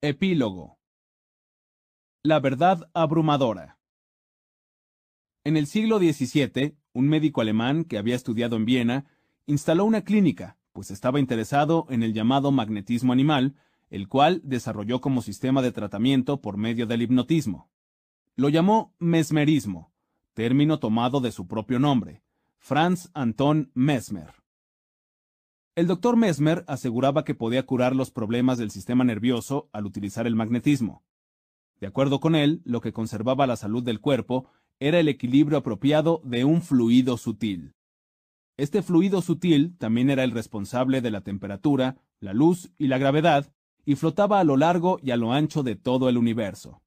Epílogo La verdad abrumadora En el siglo XVII, un médico alemán que había estudiado en Viena instaló una clínica, pues estaba interesado en el llamado magnetismo animal, el cual desarrolló como sistema de tratamiento por medio del hipnotismo. Lo llamó mesmerismo, término tomado de su propio nombre, Franz Anton Mesmer. El doctor Mesmer aseguraba que podía curar los problemas del sistema nervioso al utilizar el magnetismo. De acuerdo con él, lo que conservaba la salud del cuerpo era el equilibrio apropiado de un fluido sutil. Este fluido sutil también era el responsable de la temperatura, la luz y la gravedad, y flotaba a lo largo y a lo ancho de todo el universo.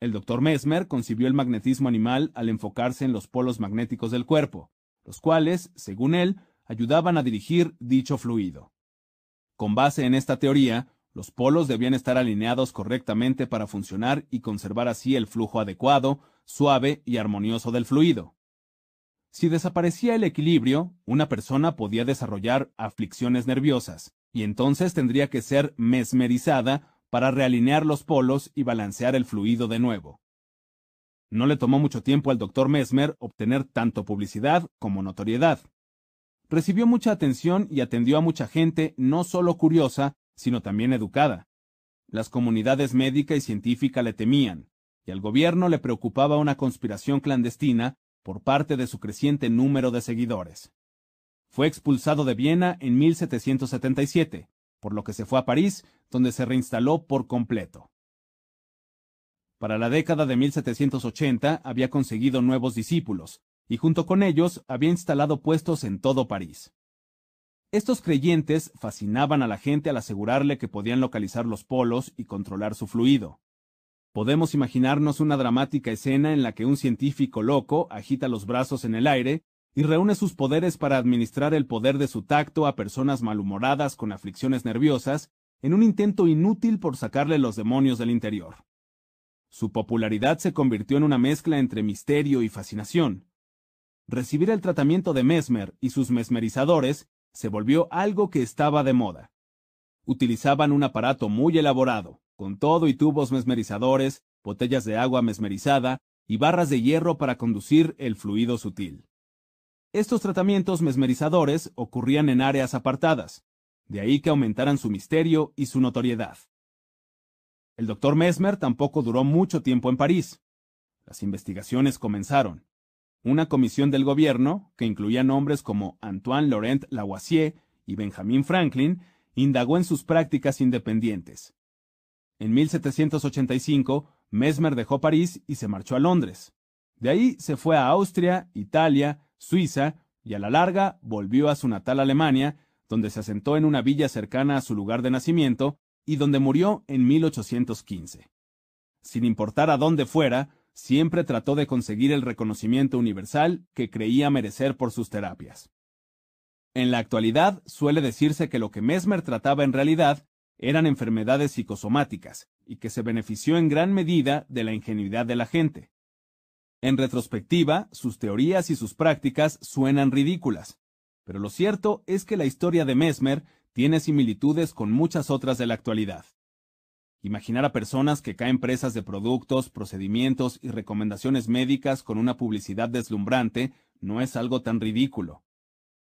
El doctor Mesmer concibió el magnetismo animal al enfocarse en los polos magnéticos del cuerpo, los cuales, según él, ayudaban a dirigir dicho fluido. Con base en esta teoría, los polos debían estar alineados correctamente para funcionar y conservar así el flujo adecuado, suave y armonioso del fluido. Si desaparecía el equilibrio, una persona podía desarrollar aflicciones nerviosas, y entonces tendría que ser mesmerizada para realinear los polos y balancear el fluido de nuevo. No le tomó mucho tiempo al doctor Mesmer obtener tanto publicidad como notoriedad. Recibió mucha atención y atendió a mucha gente no solo curiosa, sino también educada. Las comunidades médica y científica le temían, y al gobierno le preocupaba una conspiración clandestina por parte de su creciente número de seguidores. Fue expulsado de Viena en 1777, por lo que se fue a París, donde se reinstaló por completo. Para la década de 1780 había conseguido nuevos discípulos, y junto con ellos había instalado puestos en todo París. Estos creyentes fascinaban a la gente al asegurarle que podían localizar los polos y controlar su fluido. Podemos imaginarnos una dramática escena en la que un científico loco agita los brazos en el aire y reúne sus poderes para administrar el poder de su tacto a personas malhumoradas con aflicciones nerviosas en un intento inútil por sacarle los demonios del interior. Su popularidad se convirtió en una mezcla entre misterio y fascinación recibir el tratamiento de Mesmer y sus mesmerizadores se volvió algo que estaba de moda. Utilizaban un aparato muy elaborado, con todo y tubos mesmerizadores, botellas de agua mesmerizada y barras de hierro para conducir el fluido sutil. Estos tratamientos mesmerizadores ocurrían en áreas apartadas, de ahí que aumentaran su misterio y su notoriedad. El doctor Mesmer tampoco duró mucho tiempo en París. Las investigaciones comenzaron. Una comisión del gobierno, que incluía nombres como Antoine Laurent Lavoisier y Benjamin Franklin, indagó en sus prácticas independientes. En 1785, Mesmer dejó París y se marchó a Londres. De ahí se fue a Austria, Italia, Suiza y a la larga volvió a su natal Alemania, donde se asentó en una villa cercana a su lugar de nacimiento y donde murió en 1815. Sin importar a dónde fuera, siempre trató de conseguir el reconocimiento universal que creía merecer por sus terapias. En la actualidad suele decirse que lo que Mesmer trataba en realidad eran enfermedades psicosomáticas y que se benefició en gran medida de la ingenuidad de la gente. En retrospectiva, sus teorías y sus prácticas suenan ridículas, pero lo cierto es que la historia de Mesmer tiene similitudes con muchas otras de la actualidad. Imaginar a personas que caen presas de productos, procedimientos y recomendaciones médicas con una publicidad deslumbrante no es algo tan ridículo.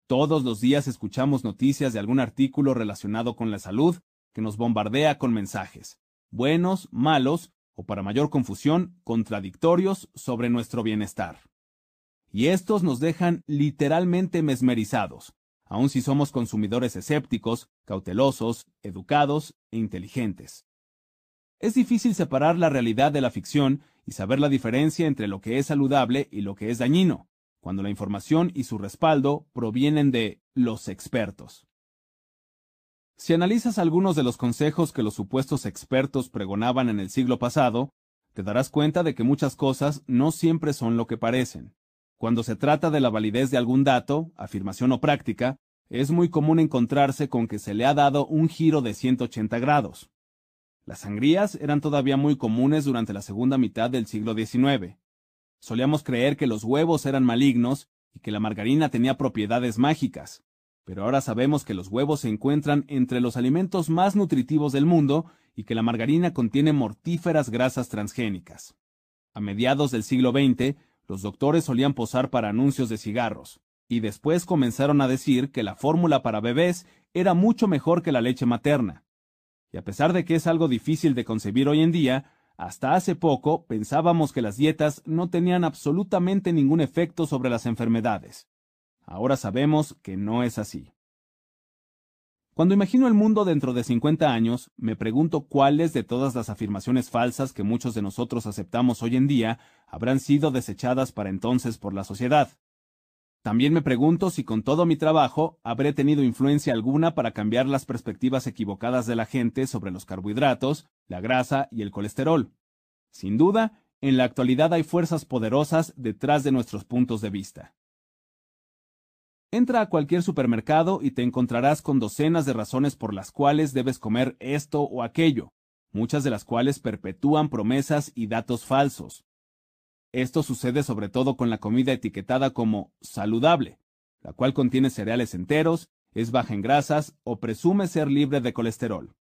Todos los días escuchamos noticias de algún artículo relacionado con la salud que nos bombardea con mensajes, buenos, malos o para mayor confusión, contradictorios sobre nuestro bienestar. Y estos nos dejan literalmente mesmerizados, aun si somos consumidores escépticos, cautelosos, educados e inteligentes. Es difícil separar la realidad de la ficción y saber la diferencia entre lo que es saludable y lo que es dañino, cuando la información y su respaldo provienen de los expertos. Si analizas algunos de los consejos que los supuestos expertos pregonaban en el siglo pasado, te darás cuenta de que muchas cosas no siempre son lo que parecen. Cuando se trata de la validez de algún dato, afirmación o práctica, es muy común encontrarse con que se le ha dado un giro de 180 grados. Las sangrías eran todavía muy comunes durante la segunda mitad del siglo XIX. Solíamos creer que los huevos eran malignos y que la margarina tenía propiedades mágicas. pero ahora sabemos que los huevos se encuentran entre los alimentos más nutritivos del mundo y que la margarina contiene mortíferas grasas transgénicas. A mediados del siglo XX, los doctores solían posar para anuncios de cigarros, y después comenzaron a decir que la fórmula para bebés era mucho mejor que la leche materna. Y a pesar de que es algo difícil de concebir hoy en día, hasta hace poco pensábamos que las dietas no tenían absolutamente ningún efecto sobre las enfermedades. Ahora sabemos que no es así. Cuando imagino el mundo dentro de 50 años, me pregunto cuáles de todas las afirmaciones falsas que muchos de nosotros aceptamos hoy en día habrán sido desechadas para entonces por la sociedad. También me pregunto si con todo mi trabajo habré tenido influencia alguna para cambiar las perspectivas equivocadas de la gente sobre los carbohidratos, la grasa y el colesterol. Sin duda, en la actualidad hay fuerzas poderosas detrás de nuestros puntos de vista. Entra a cualquier supermercado y te encontrarás con docenas de razones por las cuales debes comer esto o aquello, muchas de las cuales perpetúan promesas y datos falsos. Esto sucede sobre todo con la comida etiquetada como saludable, la cual contiene cereales enteros, es baja en grasas o presume ser libre de colesterol.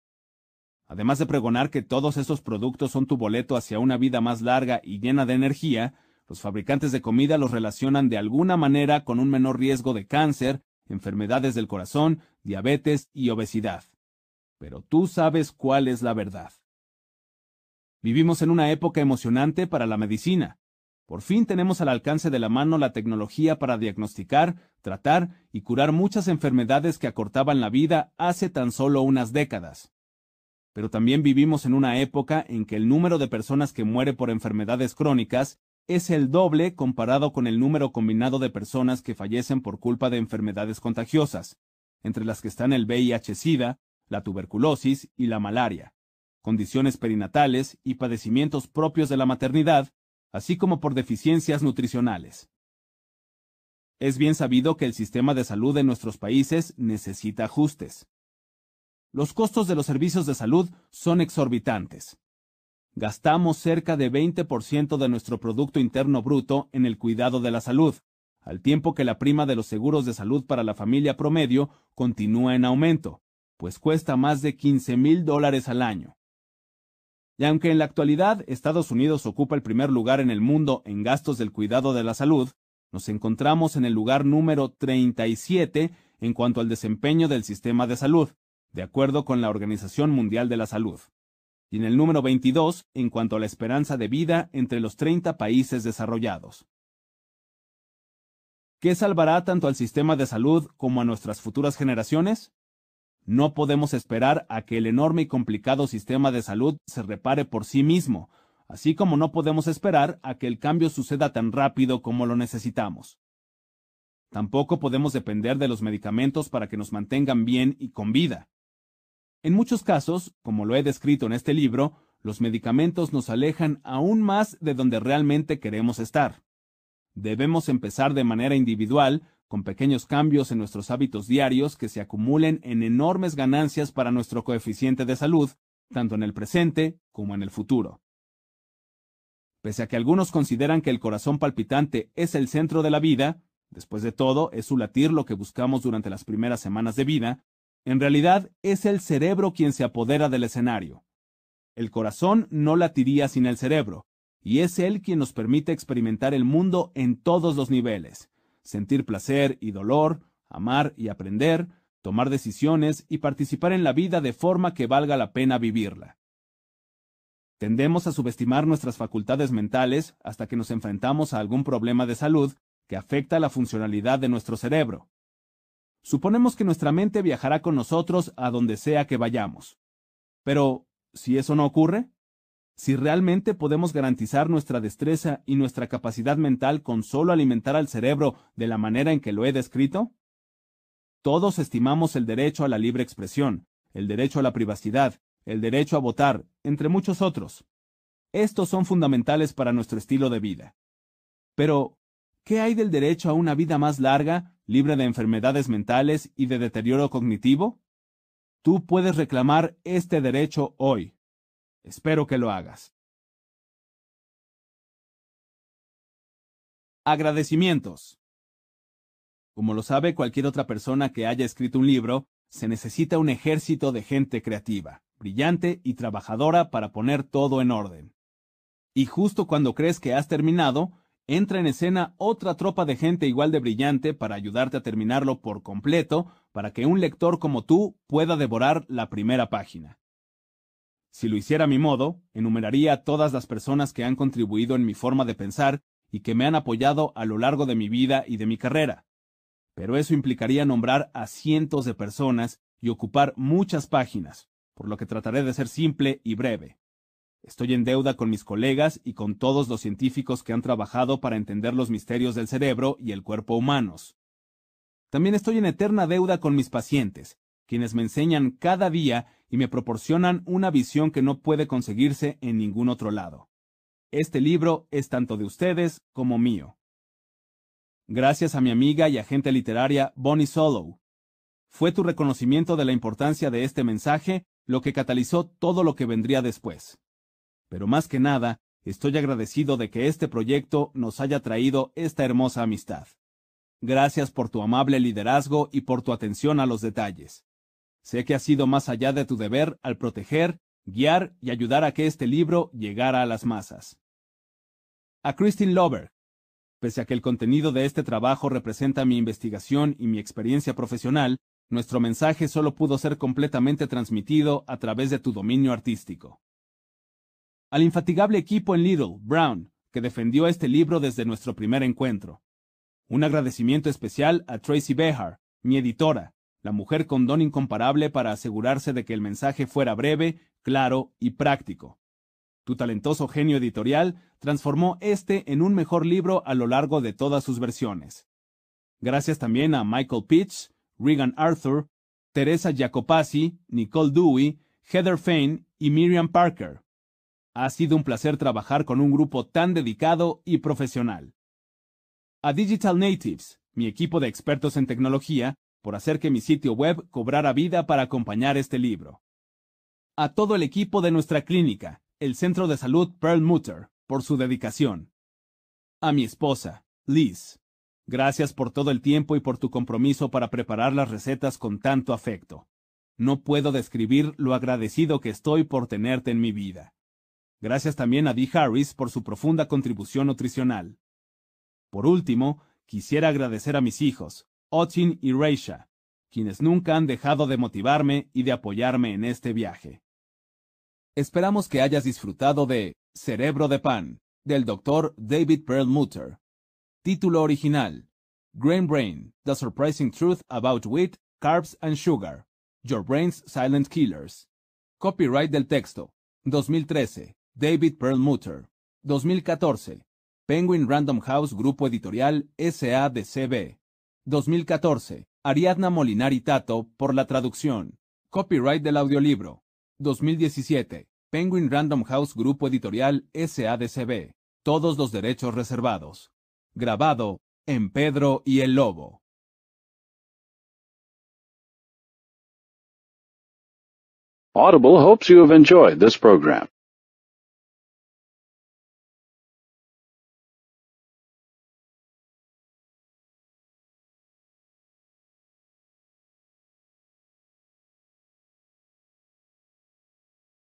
Además de pregonar que todos esos productos son tu boleto hacia una vida más larga y llena de energía, los fabricantes de comida los relacionan de alguna manera con un menor riesgo de cáncer, enfermedades del corazón, diabetes y obesidad. Pero tú sabes cuál es la verdad. Vivimos en una época emocionante para la medicina. Por fin tenemos al alcance de la mano la tecnología para diagnosticar, tratar y curar muchas enfermedades que acortaban la vida hace tan solo unas décadas. Pero también vivimos en una época en que el número de personas que muere por enfermedades crónicas es el doble comparado con el número combinado de personas que fallecen por culpa de enfermedades contagiosas, entre las que están el VIH-Sida, la tuberculosis y la malaria, condiciones perinatales y padecimientos propios de la maternidad, así como por deficiencias nutricionales. Es bien sabido que el sistema de salud de nuestros países necesita ajustes. Los costos de los servicios de salud son exorbitantes. Gastamos cerca de 20% de nuestro Producto Interno Bruto en el cuidado de la salud, al tiempo que la prima de los seguros de salud para la familia promedio continúa en aumento, pues cuesta más de 15 mil dólares al año. Y aunque en la actualidad Estados Unidos ocupa el primer lugar en el mundo en gastos del cuidado de la salud, nos encontramos en el lugar número 37 en cuanto al desempeño del sistema de salud, de acuerdo con la Organización Mundial de la Salud, y en el número 22 en cuanto a la esperanza de vida entre los 30 países desarrollados. ¿Qué salvará tanto al sistema de salud como a nuestras futuras generaciones? No podemos esperar a que el enorme y complicado sistema de salud se repare por sí mismo, así como no podemos esperar a que el cambio suceda tan rápido como lo necesitamos. Tampoco podemos depender de los medicamentos para que nos mantengan bien y con vida. En muchos casos, como lo he descrito en este libro, los medicamentos nos alejan aún más de donde realmente queremos estar. Debemos empezar de manera individual con pequeños cambios en nuestros hábitos diarios que se acumulen en enormes ganancias para nuestro coeficiente de salud, tanto en el presente como en el futuro. Pese a que algunos consideran que el corazón palpitante es el centro de la vida, después de todo es su latir lo que buscamos durante las primeras semanas de vida, en realidad es el cerebro quien se apodera del escenario. El corazón no latiría sin el cerebro, y es él quien nos permite experimentar el mundo en todos los niveles, sentir placer y dolor, amar y aprender, tomar decisiones y participar en la vida de forma que valga la pena vivirla. Tendemos a subestimar nuestras facultades mentales hasta que nos enfrentamos a algún problema de salud que afecta la funcionalidad de nuestro cerebro. Suponemos que nuestra mente viajará con nosotros a donde sea que vayamos. Pero, si eso no ocurre, si realmente podemos garantizar nuestra destreza y nuestra capacidad mental con solo alimentar al cerebro de la manera en que lo he descrito? Todos estimamos el derecho a la libre expresión, el derecho a la privacidad, el derecho a votar, entre muchos otros. Estos son fundamentales para nuestro estilo de vida. Pero, ¿qué hay del derecho a una vida más larga, libre de enfermedades mentales y de deterioro cognitivo? Tú puedes reclamar este derecho hoy. Espero que lo hagas. Agradecimientos. Como lo sabe cualquier otra persona que haya escrito un libro, se necesita un ejército de gente creativa, brillante y trabajadora para poner todo en orden. Y justo cuando crees que has terminado, entra en escena otra tropa de gente igual de brillante para ayudarte a terminarlo por completo, para que un lector como tú pueda devorar la primera página. Si lo hiciera a mi modo, enumeraría a todas las personas que han contribuido en mi forma de pensar y que me han apoyado a lo largo de mi vida y de mi carrera. Pero eso implicaría nombrar a cientos de personas y ocupar muchas páginas, por lo que trataré de ser simple y breve. Estoy en deuda con mis colegas y con todos los científicos que han trabajado para entender los misterios del cerebro y el cuerpo humanos. También estoy en eterna deuda con mis pacientes, quienes me enseñan cada día y me proporcionan una visión que no puede conseguirse en ningún otro lado. Este libro es tanto de ustedes como mío. Gracias a mi amiga y agente literaria Bonnie Solow. Fue tu reconocimiento de la importancia de este mensaje lo que catalizó todo lo que vendría después pero más que nada, estoy agradecido de que este proyecto nos haya traído esta hermosa amistad. Gracias por tu amable liderazgo y por tu atención a los detalles. Sé que has sido más allá de tu deber al proteger, guiar y ayudar a que este libro llegara a las masas. A Christine Lover, pese a que el contenido de este trabajo representa mi investigación y mi experiencia profesional, nuestro mensaje solo pudo ser completamente transmitido a través de tu dominio artístico al infatigable equipo en Little, Brown, que defendió este libro desde nuestro primer encuentro. Un agradecimiento especial a Tracy Behar, mi editora, la mujer con don incomparable para asegurarse de que el mensaje fuera breve, claro y práctico. Tu talentoso genio editorial transformó este en un mejor libro a lo largo de todas sus versiones. Gracias también a Michael Pitch, Regan Arthur, Teresa Jacopazzi, Nicole Dewey, Heather Fain y Miriam Parker. Ha sido un placer trabajar con un grupo tan dedicado y profesional. A Digital Natives, mi equipo de expertos en tecnología, por hacer que mi sitio web cobrara vida para acompañar este libro. A todo el equipo de nuestra clínica, el Centro de Salud Perlmutter, por su dedicación. A mi esposa, Liz. Gracias por todo el tiempo y por tu compromiso para preparar las recetas con tanto afecto. No puedo describir lo agradecido que estoy por tenerte en mi vida. Gracias también a Dee Harris por su profunda contribución nutricional. Por último, quisiera agradecer a mis hijos, Otin y Reisha, quienes nunca han dejado de motivarme y de apoyarme en este viaje. Esperamos que hayas disfrutado de Cerebro de Pan, del Dr. David Perlmutter. Título original: Grain Brain, The Surprising Truth About Wheat, Carbs and Sugar. Your Brain's Silent Killers. Copyright del texto. 2013. David Perlmutter. 2014. Penguin Random House Grupo Editorial SADCB. 2014. Ariadna Molinari Tato por la traducción. Copyright del audiolibro. 2017. Penguin Random House Grupo Editorial SADCB. Todos los derechos reservados. Grabado en Pedro y el Lobo. Audible hopes you have enjoyed this program.